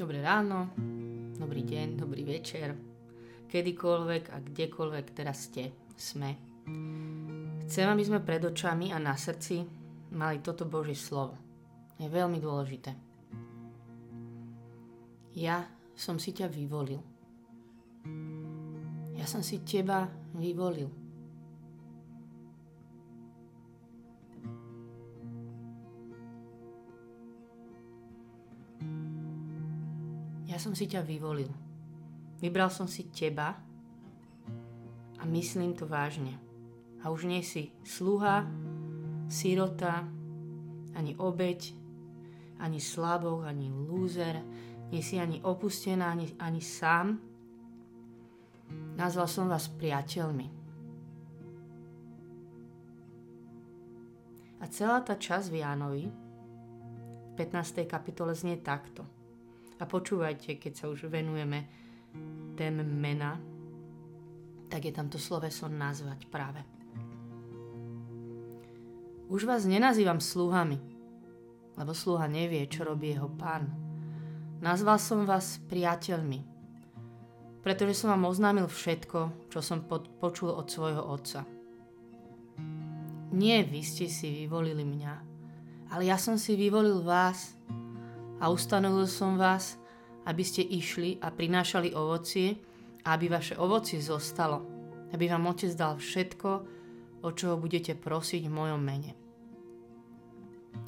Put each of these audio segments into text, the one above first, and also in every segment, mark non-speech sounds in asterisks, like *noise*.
Dobré ráno, dobrý deň, dobrý večer, kedykoľvek a kdekoľvek teraz ste, sme. Chcem, aby sme pred očami a na srdci mali toto Božie slovo. Je veľmi dôležité. Ja som si ťa vyvolil. Ja som si teba vyvolil. Si ťa vyvolil. Vybral som si teba a myslím to vážne. A už nie si sluha, sirota, ani obeď, ani slabou, ani lúzer, nie si ani opustená, ani, ani sám. Nazval som vás priateľmi. A celá tá časť v Jánovi v 15. kapitole znie takto – a počúvajte, keď sa už venujeme téme mena, tak je tam to sloveso nazvať práve. Už vás nenazývam sluhami, lebo sluha nevie, čo robí jeho pán. Nazval som vás priateľmi, pretože som vám oznámil všetko, čo som počul od svojho otca. Nie vy ste si vyvolili mňa, ale ja som si vyvolil vás a ustanovil som vás, aby ste išli a prinášali ovocie a aby vaše ovocie zostalo, aby vám Otec dal všetko, o čoho budete prosiť v mojom mene.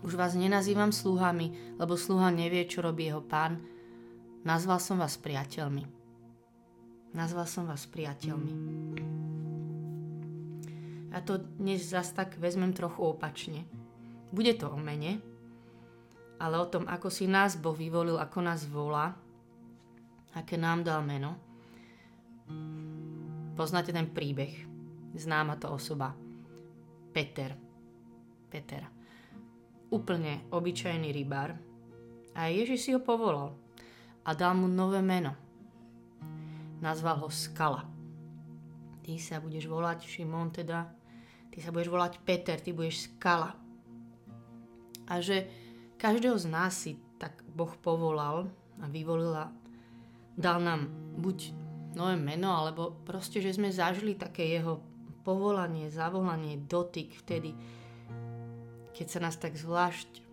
Už vás nenazývam sluhami, lebo sluha nevie, čo robí jeho pán. Nazval som vás priateľmi. Nazval som vás priateľmi. A to dnes zas tak vezmem trochu opačne. Bude to o mene, ale o tom, ako si nás Boh vyvolil, ako nás volá, aké nám dal meno. Poznáte ten príbeh. Známa to osoba. Peter. Peter. Úplne obyčajný rybár. A Ježiš si ho povolal a dal mu nové meno. Nazval ho Skala. Ty sa budeš volať Šimon teda, ty sa budeš volať Peter, ty budeš Skala. A že Každého z nás si tak Boh povolal a vyvolil a dal nám buď nové meno, alebo proste, že sme zažili také jeho povolanie, zavolanie, dotyk vtedy, keď sa nás tak zvlášť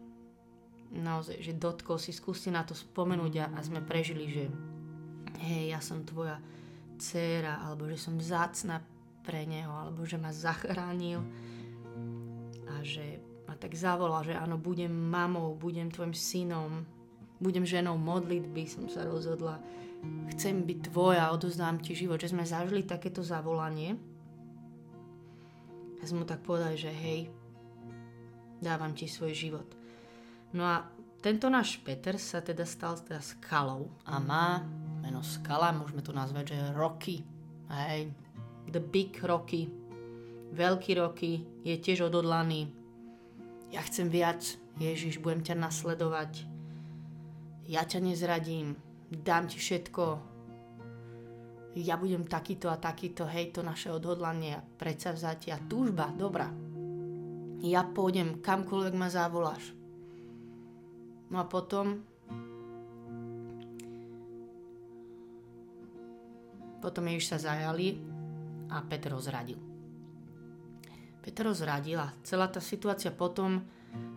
naozaj, že dotkol si, skúste na to spomenúť a, a sme prežili, že hej, ja som tvoja dcéra, alebo že som zácna pre neho, alebo že ma zachránil a že tak zavolal, že áno, budem mamou, budem tvojim synom, budem ženou modlitby, som sa rozhodla, chcem byť tvoja, odozdám ti život, že sme zažili takéto zavolanie. A sme mu tak povedali, že hej, dávam ti svoj život. No a tento náš Peter sa teda stal teda skalou a má meno skala, môžeme to nazvať, že Rocky. Hej, the big Rocky, veľký Rocky, je tiež odhodlaný, ja chcem viac, Ježiš, budem ťa nasledovať. Ja ťa nezradím, dám ti všetko. Ja budem takýto a takýto, hej, to naše odhodlanie, predsa vzatia, túžba, dobrá. Ja pôjdem kamkoľvek ma zavoláš. No a potom potom Ježiš sa zajali a Petr ho zradil. Peter ho zradila. Celá tá situácia potom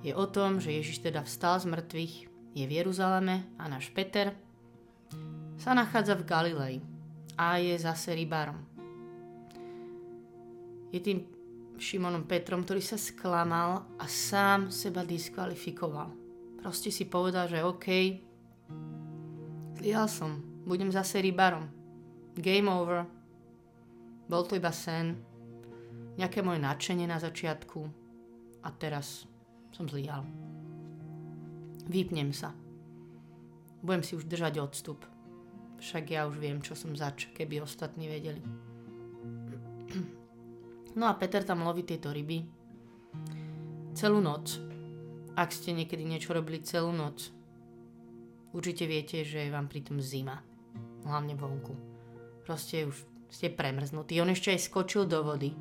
je o tom, že Ježiš teda vstal z mŕtvych, je v Jeruzaleme a náš Peter sa nachádza v Galilei a je zase rybárom. Je tým Šimonom Petrom, ktorý sa sklamal a sám seba diskvalifikoval. Proste si povedal, že OK, zlyhal som, budem zase rybárom. Game over. Bol to iba sen, nejaké moje nadšenie na začiatku a teraz som zlyhal. Vypnem sa. Budem si už držať odstup. Však ja už viem, čo som zač, keby ostatní vedeli. *clears throat* No a Peter tam loví tieto ryby. Celú noc. Ak ste niekedy niečo robili celú noc, určite viete, že je vám pritom zima. Hlavne vonku. Proste už ste premrznutí. On ešte aj skočil do vody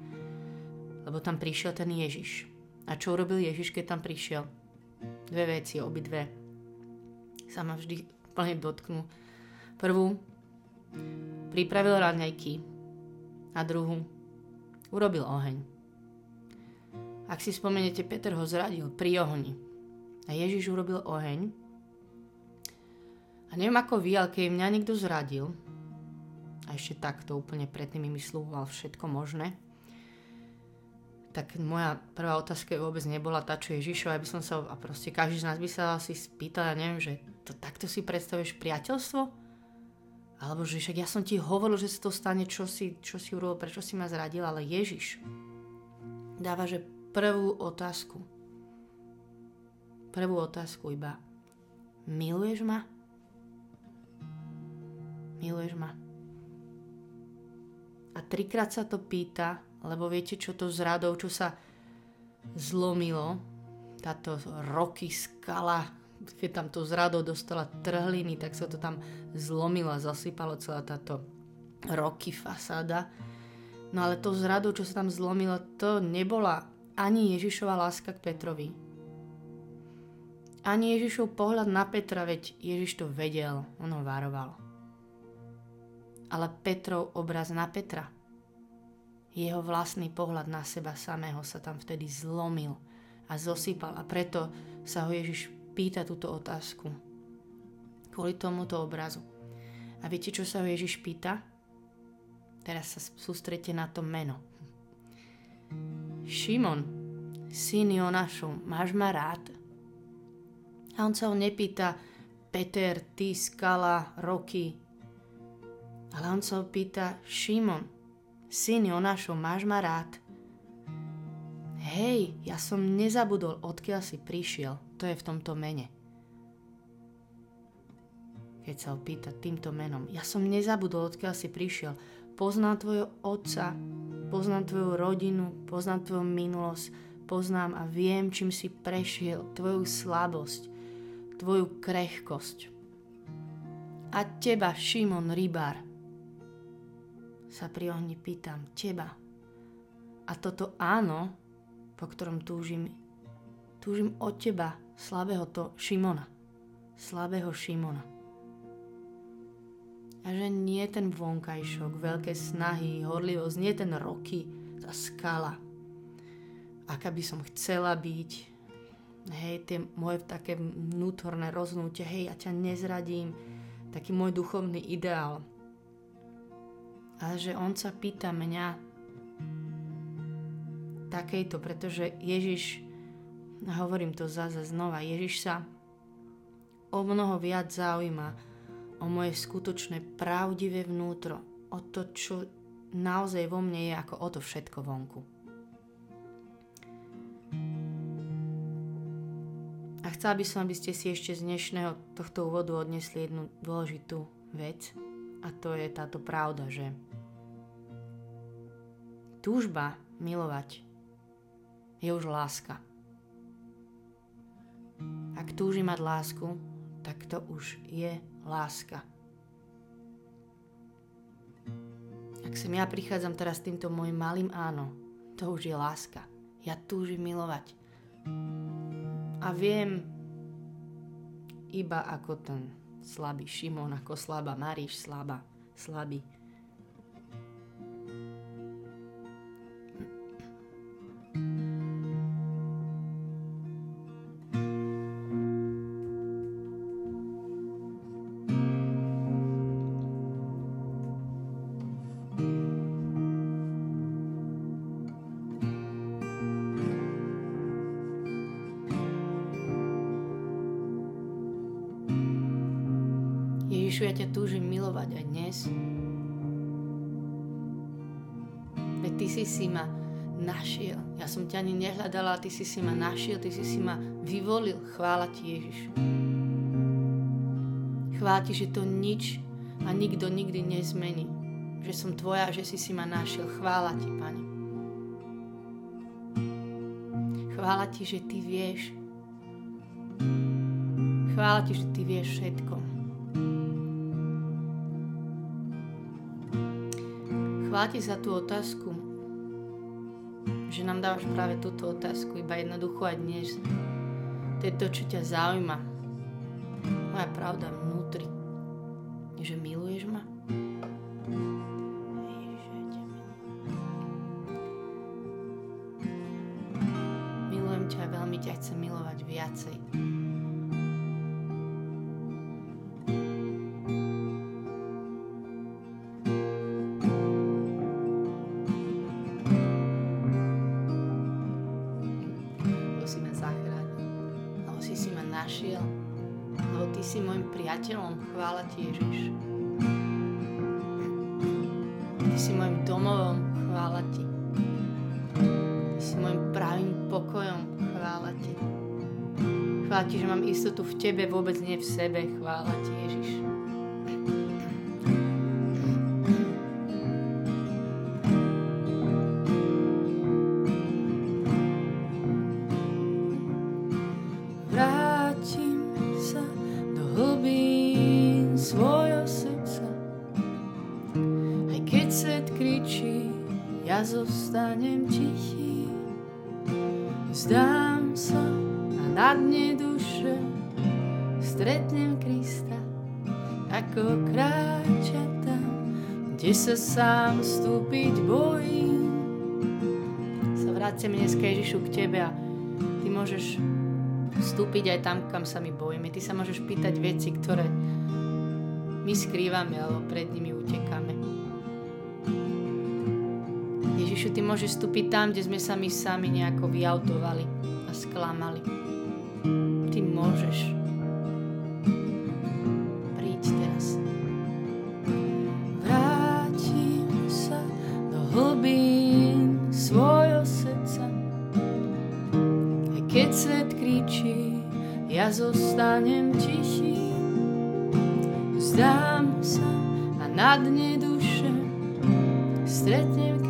lebo tam prišiel ten Ježiš. A čo urobil Ježiš, keď tam prišiel? Dve veci, obidve sa ma vždy úplne dotknú. Prvú, pripravil raňajky a druhú, urobil oheň. Ak si spomeniete, Peter ho zradil pri ohni. A Ježiš urobil oheň. A neviem ako vy, ale keď mňa niekto zradil, a ešte takto úplne predtým mi vysluhoval všetko možné, tak moja prvá otázka vôbec nebola tá, čo Ježišova, aby som sa, a proste každý z nás by sa asi spýtal, ja neviem, že to, takto si predstavuješ priateľstvo? Alebo že však ja som ti hovoril, že sa to stane, čo si, čo si urobil, prečo si ma zradil, ale Ježiš dáva, že prvú otázku. Prvú otázku iba. Miluješ ma? Miluješ ma? A trikrát sa to pýta lebo viete, čo to zradou, čo sa zlomilo, táto roky skala, keď tam to zradou dostala trhliny, tak sa to tam zlomilo a zasypalo celá táto roky fasáda. No ale to zradou, čo sa tam zlomilo, to nebola ani Ježišova láska k Petrovi. Ani Ježišov pohľad na Petra, veď Ježiš to vedel, on ho varoval. Ale Petrov obraz na Petra – jeho vlastný pohľad na seba samého sa tam vtedy zlomil a zosypal a preto sa ho Ježiš pýta túto otázku. Kvôli tomuto obrazu. A viete, čo sa ho Ježiš pýta? Teraz sa sústrete na to meno. Šimon, syn Jonášov, máš ma rád? A on sa ho nepýta, Peter, ty, skala, roky. Ale on sa ho pýta, Šimon, Syn Jonášov, máš ma rád? Hej, ja som nezabudol, odkiaľ si prišiel. To je v tomto mene. Keď sa ho pýta týmto menom. Ja som nezabudol, odkiaľ si prišiel. Poznám tvojho otca, poznám tvoju rodinu, poznám tvoju minulosť, poznám a viem, čím si prešiel, tvoju slabosť, tvoju krehkosť. A teba, Šimon Rybár, sa pri ohni pýtam teba. A toto áno, po ktorom túžim, túžim od teba, slabého to Šimona. Slabého Šimona. A že nie ten vonkajšok, veľké snahy, horlivosť, nie ten roky, tá skala. Aká by som chcela byť, hej, tie moje také vnútorné rozhodnutie, hej, ja ťa nezradím, taký môj duchovný ideál ale že on sa pýta mňa takejto, pretože Ježiš, hovorím to zase znova, Ježiš sa o mnoho viac zaujíma o moje skutočné pravdivé vnútro, o to, čo naozaj vo mne je, ako o to všetko vonku. A chcela by som, aby ste si ešte z dnešného tohto úvodu odnesli jednu dôležitú vec, a to je táto pravda, že túžba milovať je už láska. Ak túži mať lásku, tak to už je láska. Ak sem ja prichádzam teraz s týmto môjim malým áno, to už je láska. Ja túžim milovať. A viem iba ako ten slabý Šimon, ako slabá Maríš, slabá, slabý. Ježišu, ja ťa túžim milovať aj dnes. Veď ty si si ma našiel. Ja som ťa ani nehľadala, ty si si ma našiel, ty si si ma vyvolil. Chvála ti, Ježiš. Chvála ti, že to nič a nikto nikdy nezmení. Že som tvoja, že si si ma našiel. Chvála ti, Pane. Chvála ti, že ty vieš. Chvála ti, že ty vieš všetko. Chvála ti za tú otázku, že nám dávaš práve túto otázku, iba jednoducho aj dnes. To je to, čo ťa zaujíma. Moja pravda Chvála Ti, Ježiš. Ty si môjim domovom. Chvála Ti. Ty si môjim pravým pokojom. Chvála Ti. Chvála Ti, že mám istotu v Tebe, vôbec nie v sebe. Chvála Ti, Ježiš. Zostanem tichý. Vzdám sa a na dne duše stretnem Krista, ako kráča tam, kde sa sám vstúpiť bojím. Sa vraciame dneska Ježišu k Tebe a Ty môžeš vstúpiť aj tam, kam sa my bojíme. Ty sa môžeš pýtať veci, ktoré my skrývame alebo pred nimi utekáme. Ježišu, Ty môžeš vstúpiť tam, kde sme sa my sami nejako vyautovali a sklamali. Ty môžeš. Príď teraz. Vrátim sa do hlbín svojho srdca. Aj keď svet kričí, ja zostanem tichý. Vzdám sa a na dne duše stretnem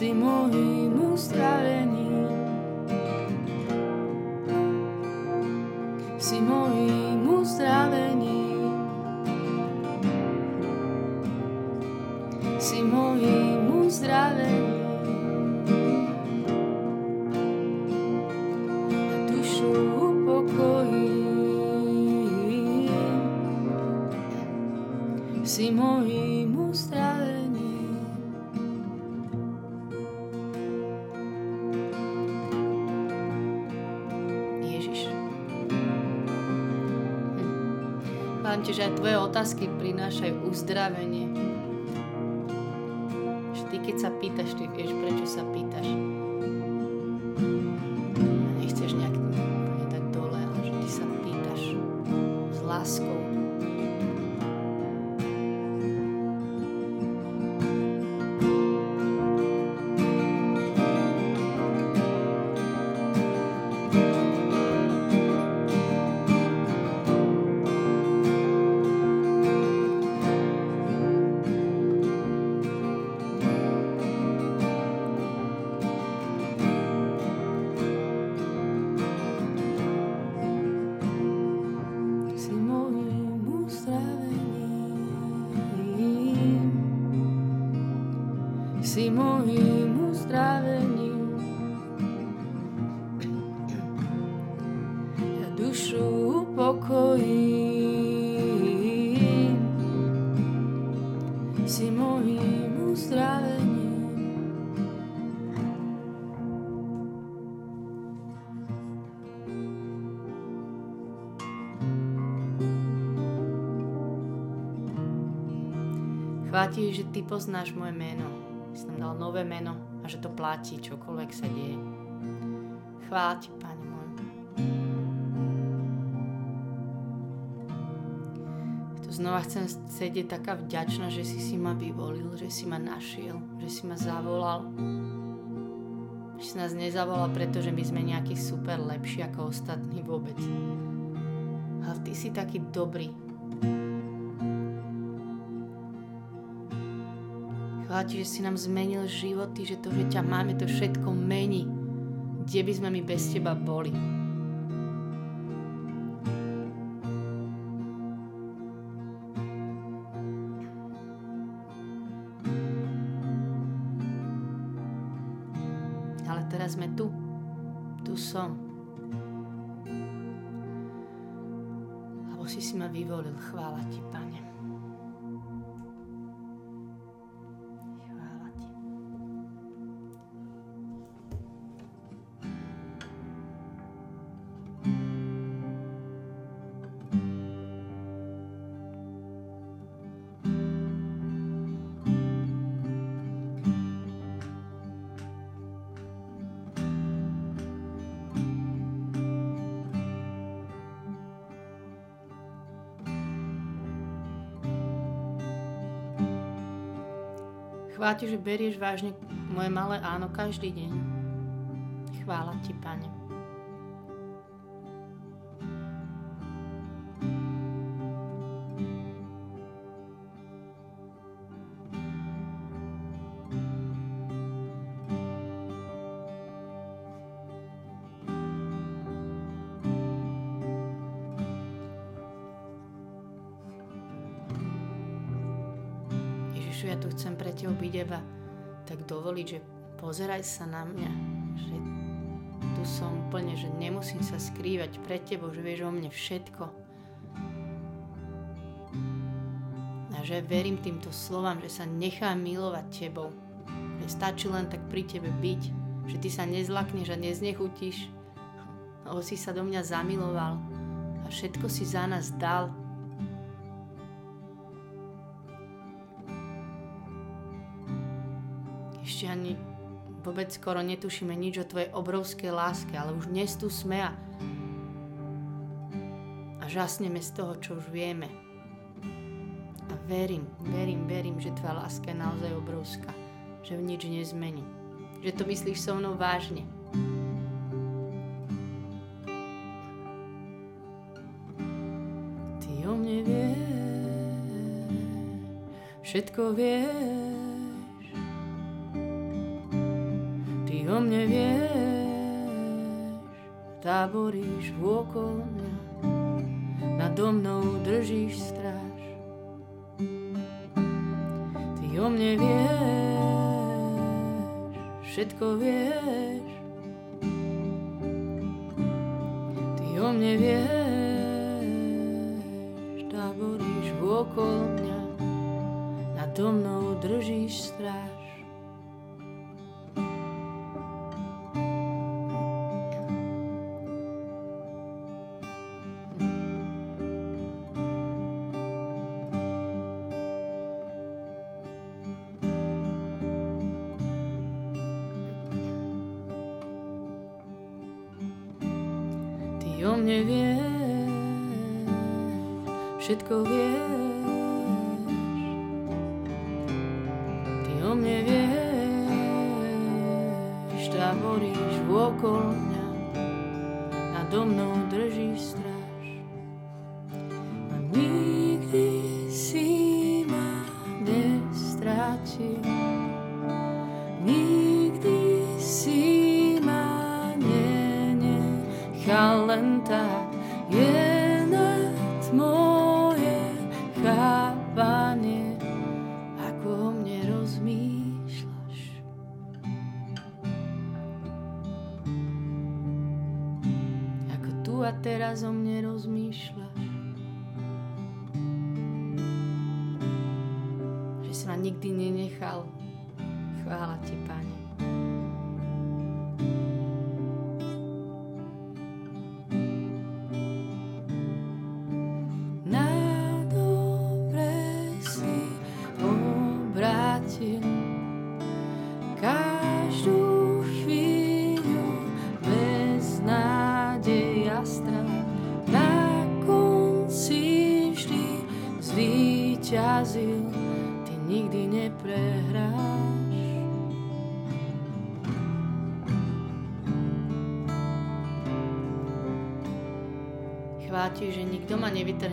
Si mojím uzdravením. Si mojím uzdravení. Si mojím uzdravením. Si mojím že aj Tvoje otázky prinášajú uzdravenie. Chváti, že Ty poznáš moje meno. Si tam dal nové meno a že to platí, čokoľvek sa deje. Chváti, Pane môj. Tu znova chcem sedieť taká vďačná, že si si ma vyvolil, že si ma našiel, že si ma zavolal. Že si nás nezavolal, pretože my sme nejaký super lepší ako ostatní vôbec. Ale Ty si taký dobrý, Chvála ti, že si nám zmenil životy, že to, že ťa máme, to všetko mení. Kde by sme my bez teba boli? Ale teraz sme tu. Tu som. Lebo si si ma vyvolil. Chvála ti, Chvála že berieš vážne moje malé áno každý deň. Chvála ti, Pane. Ježišu, ja tu chcem pre Teba byť iba tak dovoliť, že pozeraj sa na mňa, že tu som úplne, že nemusím sa skrývať pred Tebou, že vieš o mne všetko. A že verím týmto slovám, že sa nechám milovať Tebou. Že stačí len tak pri Tebe byť, že Ty sa nezlakneš a neznechutíš, lebo si sa do mňa zamiloval a všetko si za nás dal ešte ani vôbec skoro netušíme nič o tvojej obrovskej láske, ale už dnes tu sme a, a žasneme z toho, čo už vieme. A verím, verím, verím, že tvoja láska je naozaj obrovská, že v nič nezmení, že to myslíš so mnou vážne. Ty o mne vieš, všetko vieš, o mne vieš, táboríš vôkol mňa, nado mnou držíš stráž. Ty o mne vieš, všetko vieš, Ty o mne vieš, o mne vieš, všetko vieš. Ty o mne vieš, táboríš vôkol mňa, do mnou držíš stráž. Nenechal. Chvála ti, Pane.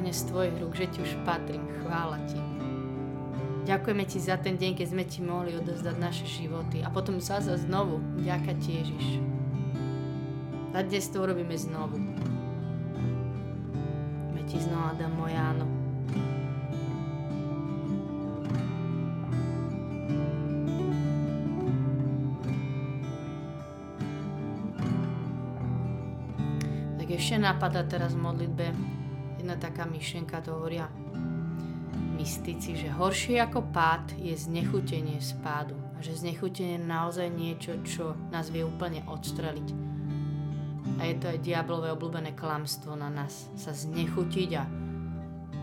Nevytrhne z tvojich rúk, že ti už patrím. Chvála ti. Ďakujeme Ti za ten deň, keď sme Ti mohli odozdať naše životy. A potom sa za znovu. Ďaká Ti Ježiš. A dnes to urobíme znovu. My Ti znova dám moje áno. Ešte napadá teraz v modlitbe jedna taká myšlienka, to hovoria mystici, že horšie ako pád je znechutenie z pádu. A že znechutenie je naozaj niečo, čo nás vie úplne odstreliť. A je to aj diablové obľúbené klamstvo na nás. Sa znechutiť a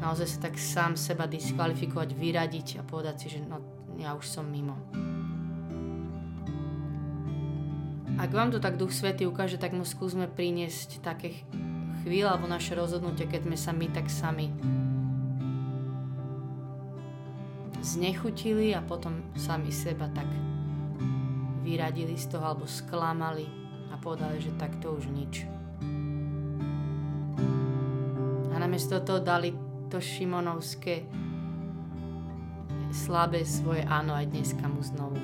naozaj sa tak sám seba diskvalifikovať, vyradiť a povedať si, že no, ja už som mimo. Ak vám to tak Duch Svety ukáže, tak mu skúsme priniesť také chvíle alebo naše rozhodnutie, keď sme sa my tak sami znechutili a potom sami seba tak vyradili z toho alebo sklamali a povedali, že tak to už nič. A namiesto toho dali to Šimonovské slabé svoje áno aj dneska mu znovu.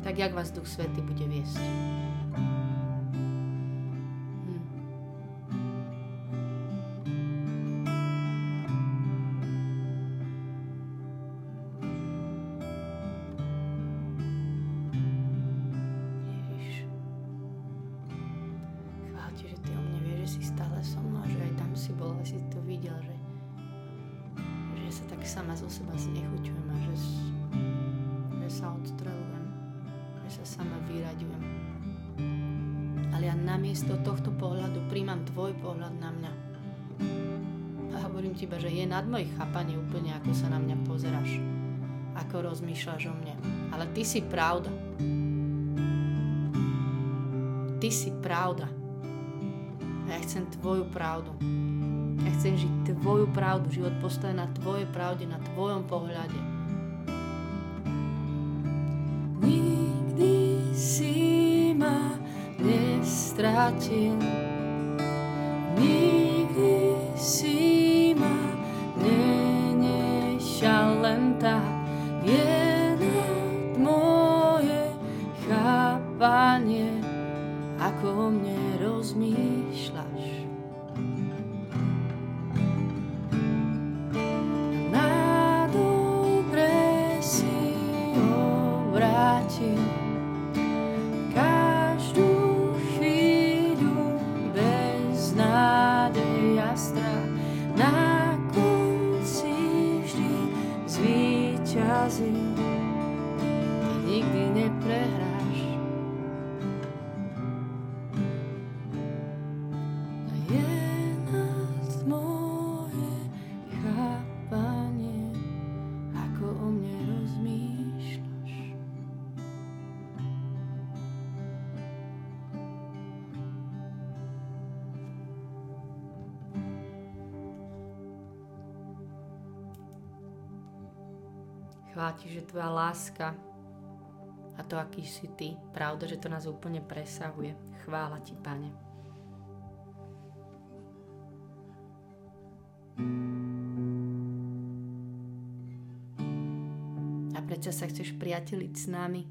Tak jak vás Duch Svety bude viesť. Ako rozmýšľaš o mne. Ale ty si pravda. Ty si pravda. A ja chcem tvoju pravdu. Ja chcem žiť tvoju pravdu, život postavený na tvojej pravde, na tvojom pohľade. Nikdy si ma stratil. Chvála ti, že tvoja láska a to, aký si ty, pravda, že to nás úplne presahuje. Chvála ti, pane. A prečo sa chceš priateliť s nami?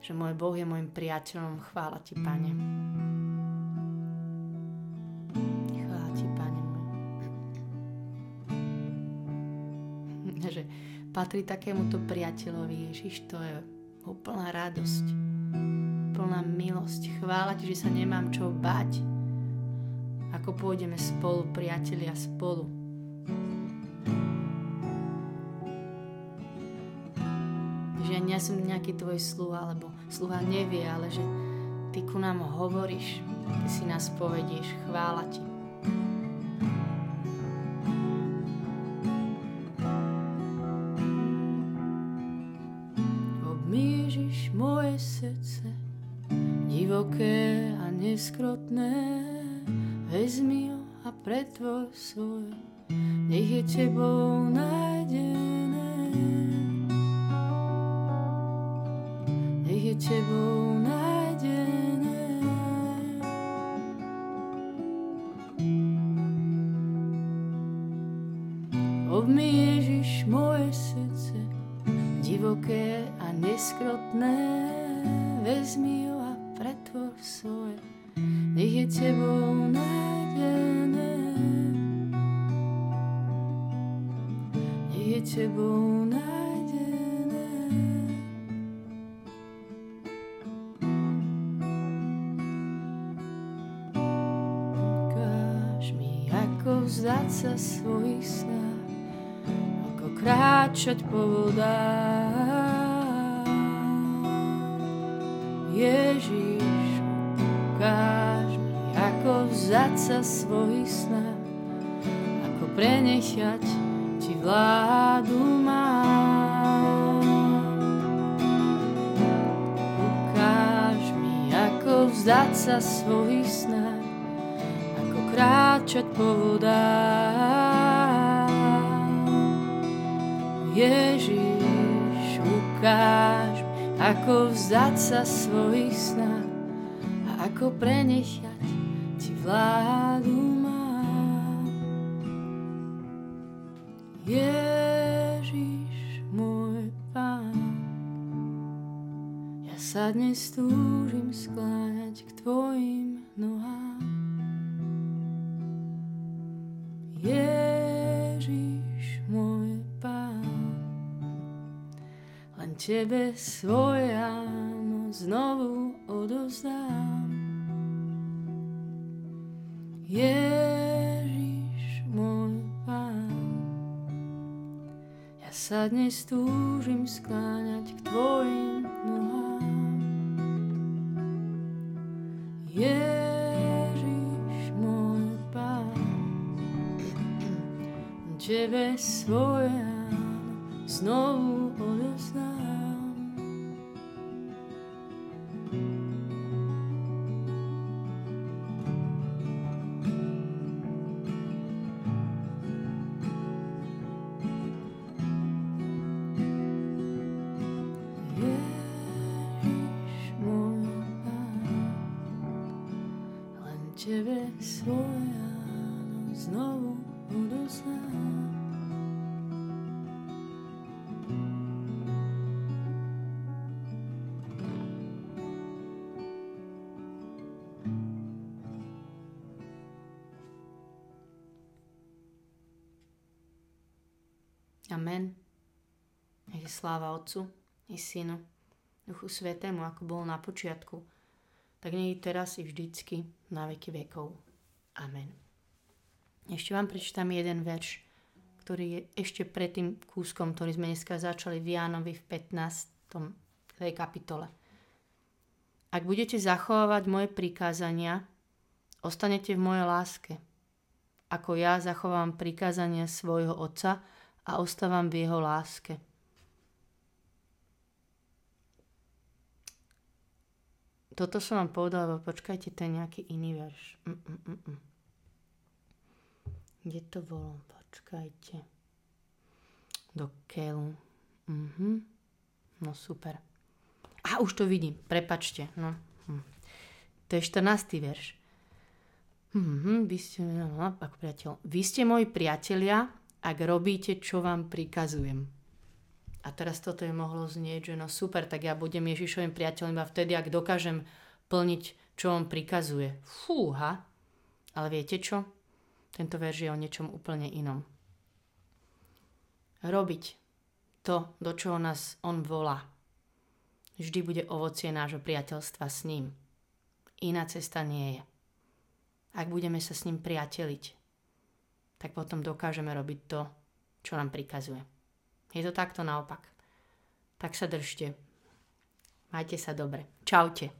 Že môj Boh je môjim priateľom. Chvála ti, pane. Patrí takémuto priateľovi. Ježiš, to je úplná radosť, plná milosť. Chvála ti, že sa nemám čo bať. Ako pôjdeme spolu, priatelia, spolu. Že ja nie som nejaký tvoj sluha, alebo sluha nevie, ale že ty ku nám hovoríš, ty si nás povedieš. Chvála ti. Neskrotné, vezmi ho a pretvoj svoj, nech je tebou nájdené. Nech je tebou sa svojich snách, ako kráčať po vodách. Ježiš, ukáž mi, ako vzdať sa svojich snách, ako prenechať ti vládu mám. Ukáž mi, ako vzdať sa svojich snách, kráčať po vodách. Ježiš, ukáž ako vzdať sa svojich snách a ako prenechať ti vládu mám. Ježiš, môj Pán, ja sa dnes túžim skláňať k Tvojim nohám. Ježiš, môj Pán, len Tebe svoje áno znovu odozdám. Ježiš, môj Pán, ja sa dnes túžim skláňať k Tvojim nohám. Tebe svoje Amen. Nech je sláva Otcu i Synu, Duchu Svetému, ako bolo na počiatku, tak nie je teraz i vždycky, na veky vekov. Amen. Ešte vám prečítam jeden verš, ktorý je ešte pred tým kúskom, ktorý sme dneska začali v Jánovi v 15. tej kapitole. Ak budete zachovávať moje prikázania, ostanete v mojej láske, ako ja zachovávam prikázania svojho Otca a ostávam v jeho láske. Toto som vám povedala, ale počkajte, to je nejaký iný verš. Mm, mm, mm, mm. Kde to bolo? Počkajte. Do keľu. Mhm. No super. A už to vidím, prepačte. No. Hm. To je 14. verš. Mhm, vy ste, no, ako priateľ. Vy ste moji priatelia, ak robíte, čo vám prikazujem. A teraz toto je mohlo znieť, že no super, tak ja budem Ježišovým priateľom iba vtedy, ak dokážem plniť, čo on prikazuje. Fúha. Ale viete čo? Tento verš je o niečom úplne inom. Robiť to, do čoho nás on volá. Vždy bude ovocie nášho priateľstva s ním. Iná cesta nie je. Ak budeme sa s ním priateliť, tak potom dokážeme robiť to, čo nám prikazuje. Je to takto naopak. Tak sa držte. Majte sa dobre. Čaute.